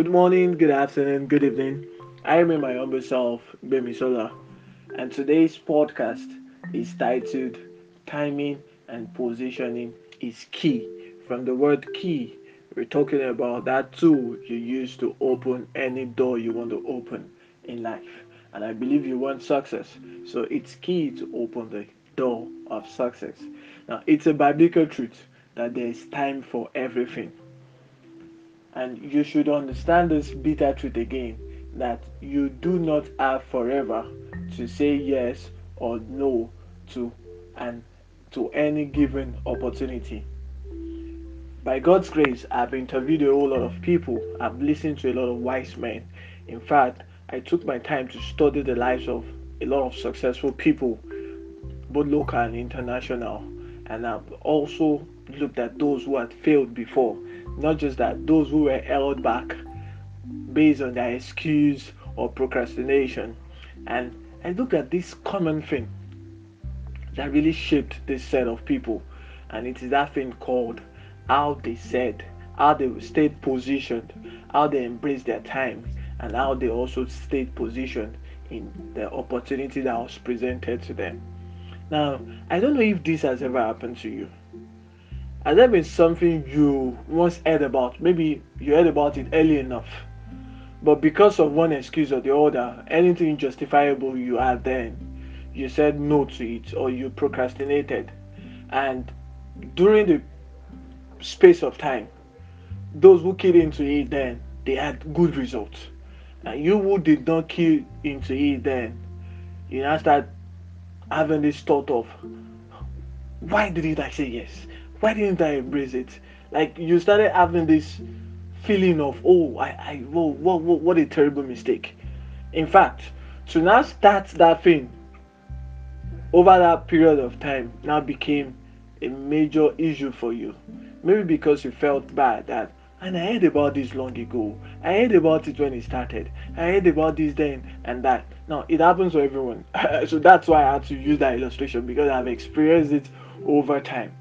Good morning, good afternoon, good evening. I am in my humble self, Bemisola, and today's podcast is titled Timing and Positioning is Key. From the word key, we're talking about that tool you use to open any door you want to open in life. And I believe you want success, so it's key to open the door of success. Now, it's a biblical truth that there is time for everything. And you should understand this bitter truth again that you do not have forever to say yes or no to and to any given opportunity. By God's grace, I've interviewed a whole lot of people. I've listened to a lot of wise men. In fact, I took my time to study the lives of a lot of successful people, both local and international. And I've also looked at those who had failed before not just that, those who were held back based on their excuse or procrastination. And I looked at this common thing that really shaped this set of people. And it is that thing called how they said, how they stayed positioned, how they embraced their time, and how they also stayed positioned in the opportunity that was presented to them. Now, I don't know if this has ever happened to you. Has there been something you once heard about? Maybe you heard about it early enough, but because of one excuse or the other, anything justifiable you had then, you said no to it or you procrastinated. And during the space of time, those who keyed into it then, they had good results. And you who did not key into it then, you now start having this thought of, why didn't I say yes? Why didn't I embrace it? Like you started having this feeling of oh I I whoa, whoa, whoa, what a terrible mistake. In fact, to now start that thing over that period of time now became a major issue for you. Maybe because you felt bad that and I heard about this long ago. I heard about it when it started. I heard about this then and that. Now it happens to everyone. so that's why I had to use that illustration because I've experienced it over time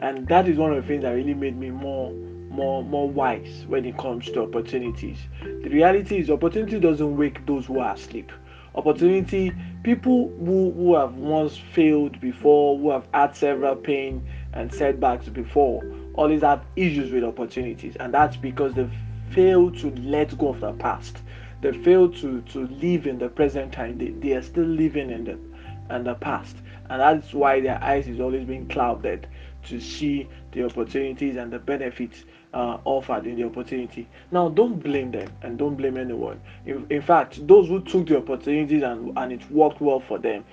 and that is one of the things that really made me more more more wise when it comes to opportunities. The reality is opportunity doesn't wake those who are asleep. Opportunity people who, who have once failed before who have had several pain and setbacks before always have issues with opportunities. And that's because they've failed to let go of the past. They fail to to live in the present time. They, they are still living in the in the past and that's why their eyes is always being clouded to see the opportunities and the benefits uh, offered in the opportunity. Now, don't blame them and don't blame anyone. In, in fact, those who took the opportunities and, and it worked well for them,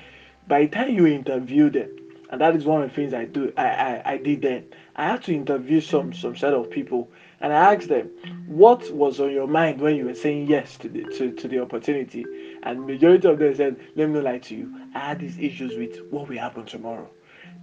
by the time you interview them, and that is one of the things I do. I, I, I did then. I had to interview some some set of people, and I asked them, "What was on your mind when you were saying yes to the to, to the opportunity?" And majority of them said, "Let me not lie to you. I had these issues with what will happen tomorrow."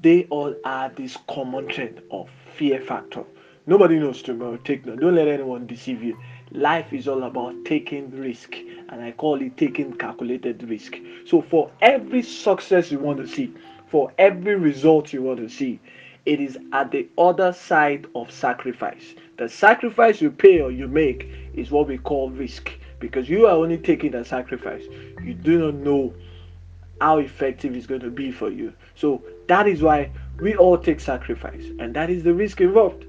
they all have this common trend of fear factor. Nobody knows tomorrow. Take no. Don't let anyone deceive you. Life is all about taking risk, and I call it taking calculated risk. So for every success you want to see, for every result you want to see, it is at the other side of sacrifice. The sacrifice you pay or you make is what we call risk because you are only taking the sacrifice. You do not know how effective it's going to be for you. So that is why we all take sacrifice, and that is the risk involved.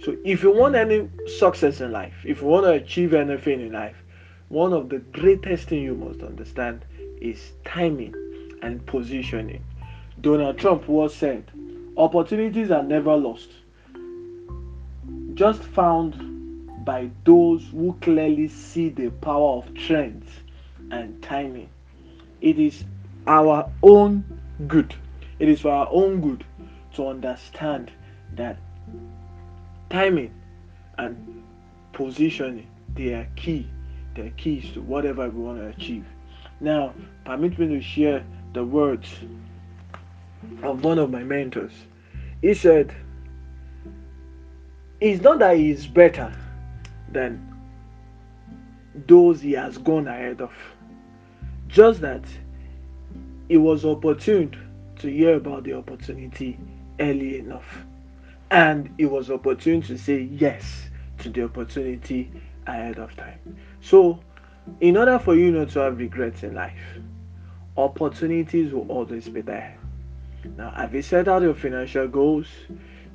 So if you want any success in life, if you want to achieve anything in life, one of the greatest thing you must understand is timing and positioning. Donald Trump once said, opportunities are never lost, just found by those who clearly see the power of trends and timing. It is our own good. It is for our own good to understand that timing and positioning they are key. They are keys to whatever we want to achieve. Now, permit me to share the words of one of my mentors. He said, It's not that he is better than those he has gone ahead of, just that he was opportune to hear about the opportunity early enough. And he was opportune to say yes to the opportunity ahead of time. So, in order for you not to have regrets in life, opportunities will always be there. Now, have you set out your financial goals?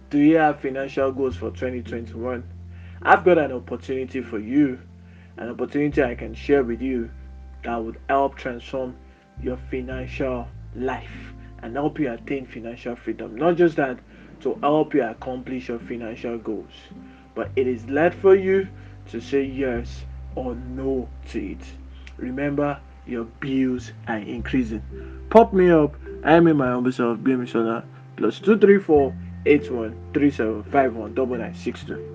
Do you have financial goals for 2021? I've got an opportunity for you, an opportunity I can share with you that would help transform your financial life and help you attain financial freedom. Not just that, to help you accomplish your financial goals, but it is led for you to say yes or no to it. Remember, your bills are increasing. Pop me up. I am in my humble self, Bemisola, plus 234 81 37